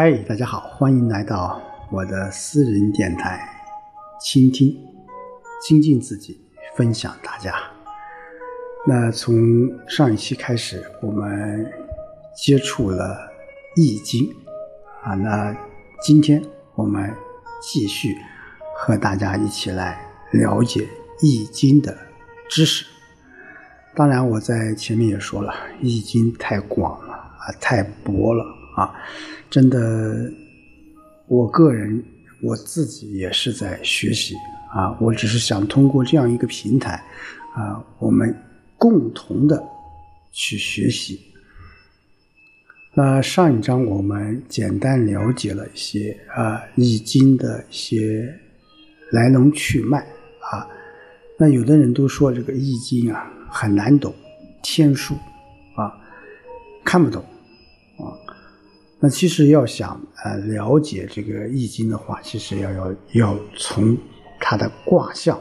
嗨，大家好，欢迎来到我的私人电台，倾听、精进自己，分享大家。那从上一期开始，我们接触了《易经》啊，那今天我们继续和大家一起来了解《易经》的知识。当然，我在前面也说了，《易经》太广了啊，太博了啊，真的，我个人我自己也是在学习啊，我只是想通过这样一个平台啊，我们共同的去学习。那上一章我们简单了解了一些啊《易经》的一些来龙去脉啊，那有的人都说这个《易经》啊。很难懂，天书啊，看不懂。那其实要想呃了解这个易经的话，其实要要要从它的卦象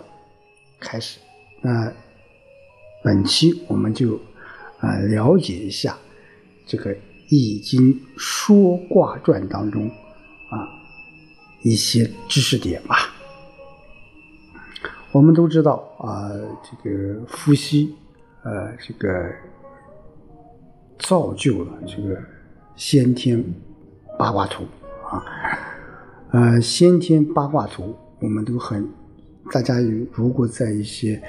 开始。那本期我们就啊了解一下这个易经说卦传当中啊一些知识点吧。我们都知道啊，这个伏羲，呃，这个造就了这个先天八卦图啊，呃，先天八卦图，我们都很，大家如果在一些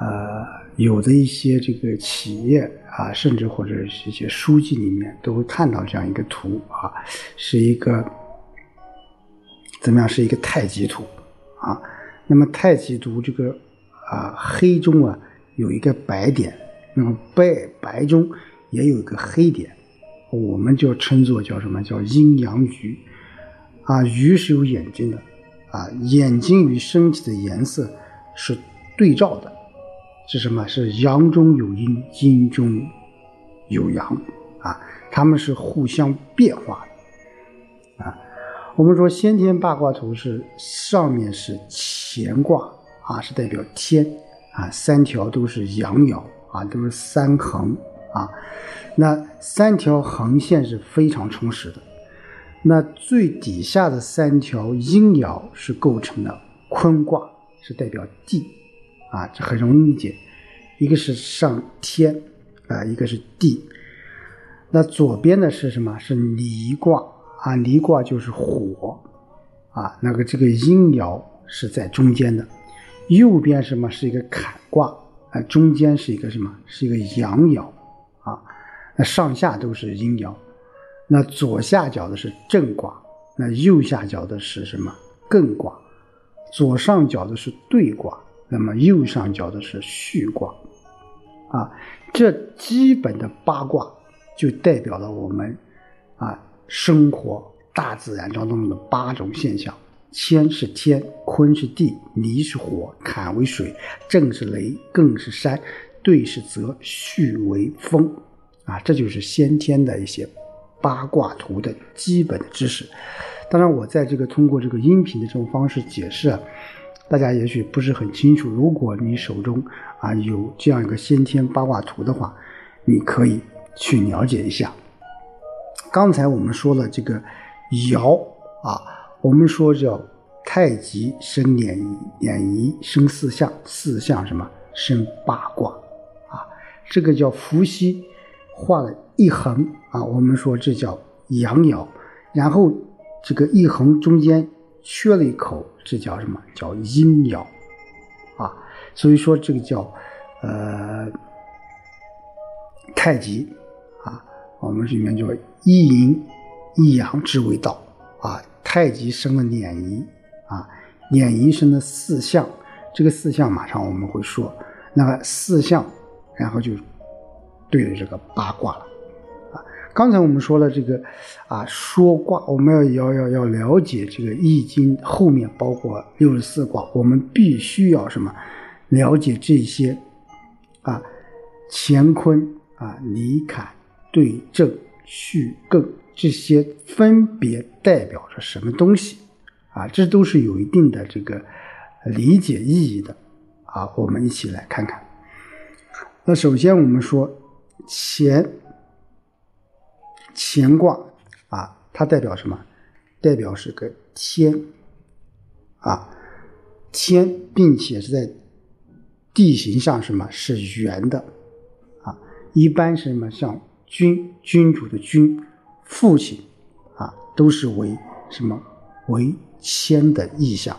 呃有的一些这个企业啊，甚至或者是一些书籍里面，都会看到这样一个图啊，是一个怎么样？是一个太极图啊。那么太极图这个啊黑中啊有一个白点，那么白白中也有一个黑点，我们就称作叫什么叫阴阳鱼啊鱼是有眼睛的啊眼睛与身体的颜色是对照的，是什么？是阳中有阴，阴中有阳啊，它们是互相变化的啊。我们说先天八卦图是上面是乾卦啊，是代表天啊，三条都是阳爻啊，都是三横啊。那三条横线是非常充实的。那最底下的三条阴爻是构成的坤卦，是代表地啊，这很容易理解。一个是上天啊，一个是地。那左边的是什么？是离卦。啊，离卦就是火，啊，那个这个阴爻是在中间的，右边什么是一个坎卦，啊，中间是一个什么？是一个阳爻，那上下都是阴爻，那左下角的是震卦，那右下角的是什么？艮卦，左上角的是兑卦，那么右上角的是巽卦，啊，这基本的八卦就代表了我们，啊。生活大自然当中的八种现象：乾是天，坤是地，离是火，坎为水，震是雷，艮是山，兑是泽，巽为风。啊，这就是先天的一些八卦图的基本的知识。当然，我在这个通过这个音频的这种方式解释啊，大家也许不是很清楚。如果你手中啊有这样一个先天八卦图的话，你可以去了解一下。刚才我们说了这个爻啊，我们说叫太极生两仪，撵仪生四象，四象什么生八卦啊？这个叫伏羲画了一横啊，我们说这叫阳爻，然后这个一横中间缺了一口，这叫什么叫阴爻啊？所以说这个叫呃太极啊。我们里面叫一阴一阳之为道啊，太极生了撵仪啊，撵仪生了四象，这个四象马上我们会说，那么四象然后就对于这个八卦了啊。刚才我们说了这个啊说卦，我们要要要要了解这个易经后面包括六十四卦，我们必须要什么了解这些啊乾坤啊离坎。对正、序、艮这些分别代表着什么东西啊？这都是有一定的这个理解意义的啊。我们一起来看看。那首先我们说乾乾卦啊，它代表什么？代表是个天啊，天，并且是在地形上什么是圆的啊？一般是什么？像君君主的君，父亲啊，都是为什么？为天的意象。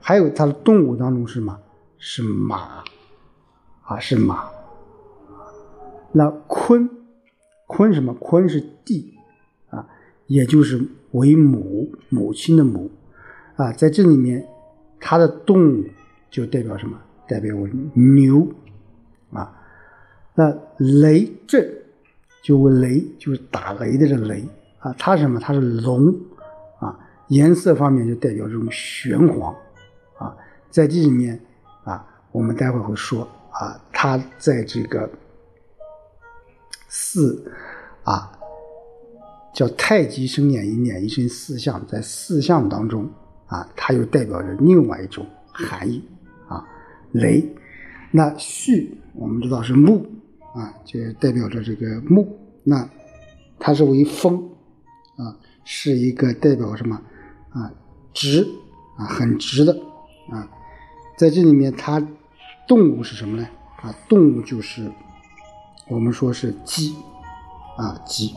还有它的动物当中是什么？是马啊，是马。那坤，坤什么？坤是地啊，也就是为母，母亲的母啊，在这里面，它的动物就代表什么？代表为牛啊。那雷震就为雷，就是打雷的这雷啊。它是什么？它是龙啊。颜色方面就代表这种玄黄啊。在这里面啊，我们待会会说啊，它在这个。四啊，叫太极生撵一，撵一生四象，在四象当中啊，它又代表着另外一种含义啊。雷，那戌我们知道是木啊，就代表着这个木。那它是为风啊，是一个代表什么啊？直啊，很直的啊。在这里面，它动物是什么呢？啊，动物就是。我们说是鸡，啊鸡，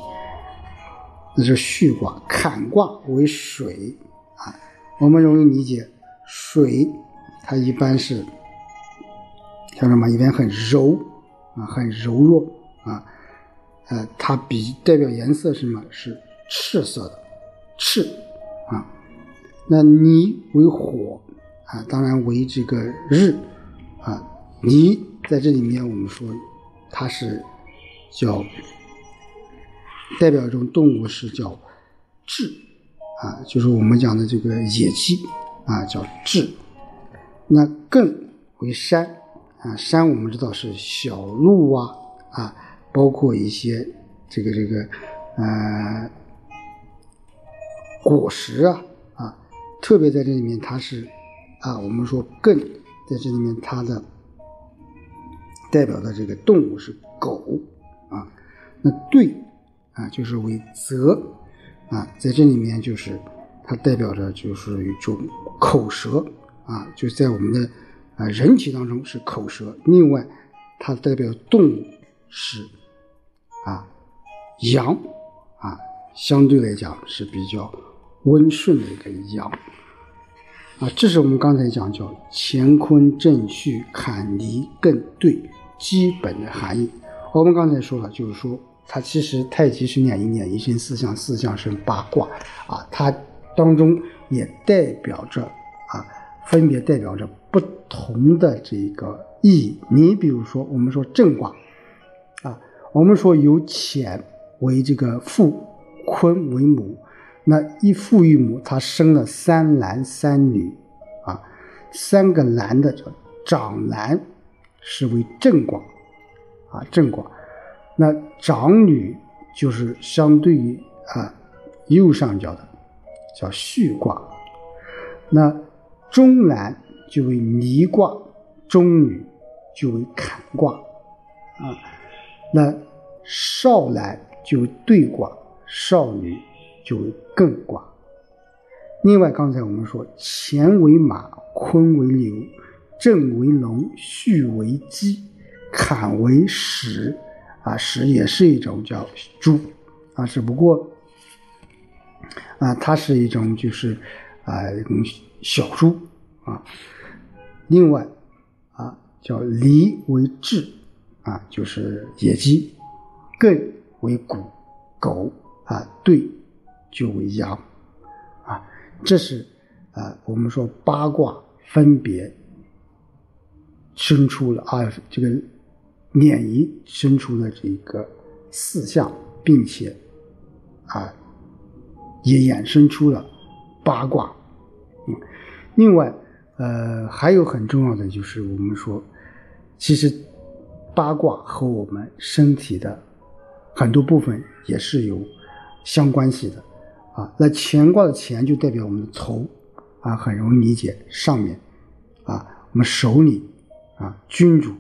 那是戌卦，坎卦为水啊。我们容易理解，水它一般是像什么？一般很柔啊，很柔弱啊。呃，它比代表颜色是什么？是赤色的，赤啊。那泥为火啊，当然为这个日啊。泥在这里面，我们说。它是叫代表一种动物是叫雉啊，就是我们讲的这个野鸡啊，叫雉。那艮为山啊，山我们知道是小鹿啊啊，包括一些这个这个呃果实啊啊，特别在这里面它是啊，我们说艮在这里面它的。代表的这个动物是狗啊，那对啊就是为泽啊，在这里面就是它代表着就是一种口舌啊，就在我们的啊人体当中是口舌。另外，它代表动物是啊阳啊，相对来讲是比较温顺的一个阳啊。这是我们刚才讲叫乾坤正序坎离艮兑。基本的含义，我们刚才说了，就是说它其实太极是两仪，两仪生四象，四象生八卦啊，它当中也代表着啊，分别代表着不同的这个意义。你比如说，我们说正卦啊，我们说由乾为这个父，坤为母，那一父一母，他生了三男三女啊，三个男的叫长男。是为正卦，啊正卦，那长女就是相对于啊右上角的叫戌卦，那中男就为离卦，中女就为坎卦，啊，那少男就兑卦，少女就会更广。另外刚才我们说乾为马，坤为牛。震为龙，戌为鸡，坎为石，啊，石也是一种叫猪，啊，只不过，啊，它是一种就是啊一种小猪，啊，另外，啊，叫离为雉，啊，就是野鸡，艮为谷，狗，啊，兑就为阳，啊，这是啊我们说八卦分别。生出了啊，这个撵仪生出了这个四象，并且啊，也衍生出了八卦。嗯，另外呃，还有很重要的就是我们说，其实八卦和我们身体的很多部分也是有相关系的啊。那乾卦的乾就代表我们的头啊，很容易理解，上面啊，我们手里。啊，君主，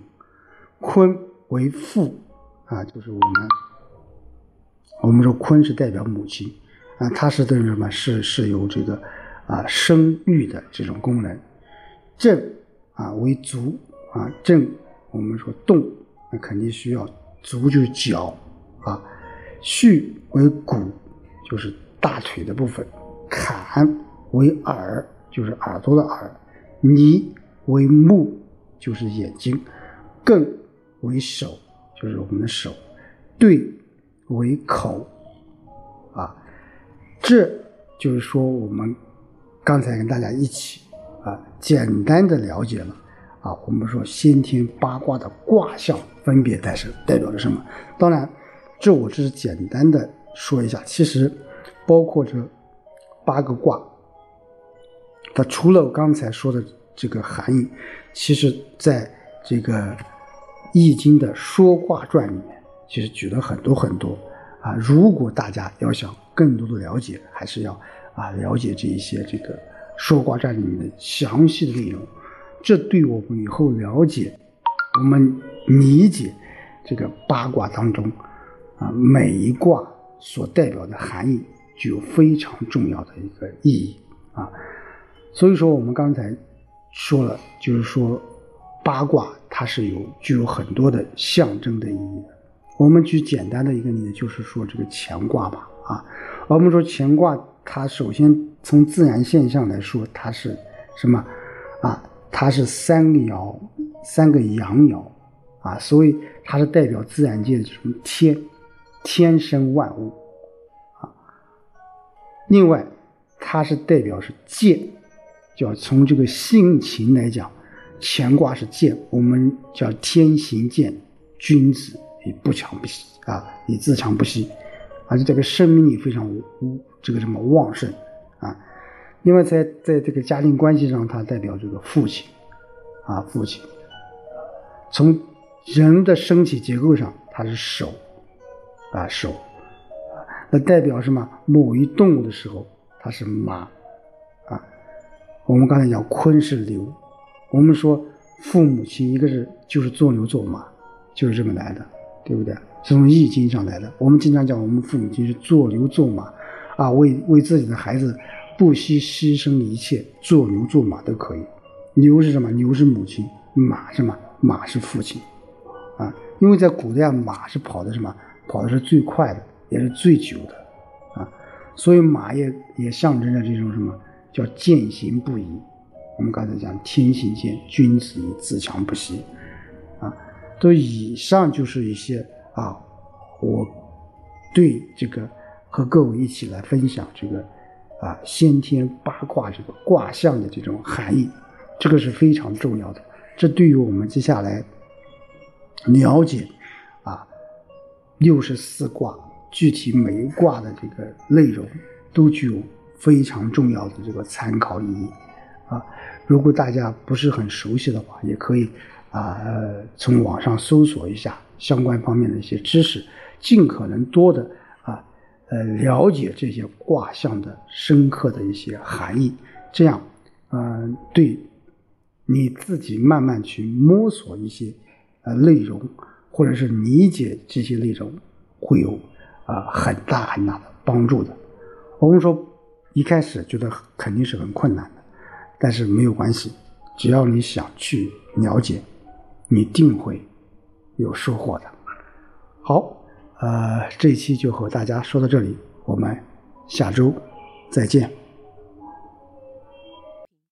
坤为父，啊，就是我们，我们说坤是代表母亲，啊，它是对什么？是是有这个啊生育的这种功能。正啊为足啊，正我们说动，那肯定需要足就是脚啊。续为骨，就是大腿的部分。坎为耳，就是耳朵的耳。尼为目，就是眼睛。艮为手，就是我们的手。对为口，啊，这就是说我们刚才跟大家一起啊，简单的了解了啊，我们说先天八卦的卦象分别代是代表着什么？当然，这我只是简单的说一下，其实包括这八个卦，它除了我刚才说的这个含义，其实在这个《易经》的说卦传里面。其实举了很多很多啊，如果大家要想更多的了解，还是要啊了解这一些这个说卦传里面的详细的内容，这对我们以后了解、我们理解这个八卦当中啊每一卦所代表的含义，具有非常重要的一个意义啊。所以说，我们刚才说了，就是说八卦它是有具有很多的象征的意义的。我们举简单的一个例子，就是说这个乾卦吧，啊，我们说乾卦，它首先从自然现象来说，它是什么？啊，它是三个爻，三个阳爻，啊，所以它是代表自然界的这种天，天生万物，另外它是代表是健，叫从这个性情来讲，乾卦是健，我们叫天行健，君子。以不强不息啊，以自强不息，而且这个生命力非常无这个什么旺盛啊。另外，在在这个家庭关系上，它代表这个父亲啊，父亲。从人的身体结构上，它是手啊手，那代表什么？某一动物的时候，它是马啊。我们刚才讲坤是牛，我们说父母亲一个是就是做牛做马，就是这么来的。对不对？是从易经上来的。我们经常讲，我们父母亲是做牛做马，啊，为为自己的孩子不惜牺牲一切，做牛做马都可以。牛是什么？牛是母亲，马是什么？马是父亲，啊，因为在古代马是跑的什么？跑的是最快的，也是最久的，啊，所以马也也象征着这种什么叫践行不移。我们刚才讲天行健，君子以自强不息。啊都以上就是一些啊，我对这个和各位一起来分享这个啊先天八卦这个卦象的这种含义，这个是非常重要的。这对于我们接下来了解啊六十四卦具体每一卦的这个内容，都具有非常重要的这个参考意义啊。如果大家不是很熟悉的话，也可以。啊，从网上搜索一下相关方面的一些知识，尽可能多的啊，呃，了解这些卦象的深刻的一些含义，这样，嗯，对你自己慢慢去摸索一些呃内容，或者是理解这些内容，会有啊很大很大的帮助的。我们说一开始觉得肯定是很困难的，但是没有关系，只要你想去了解。你定会有收获的。好，呃，这一期就和大家说到这里，我们下周再见。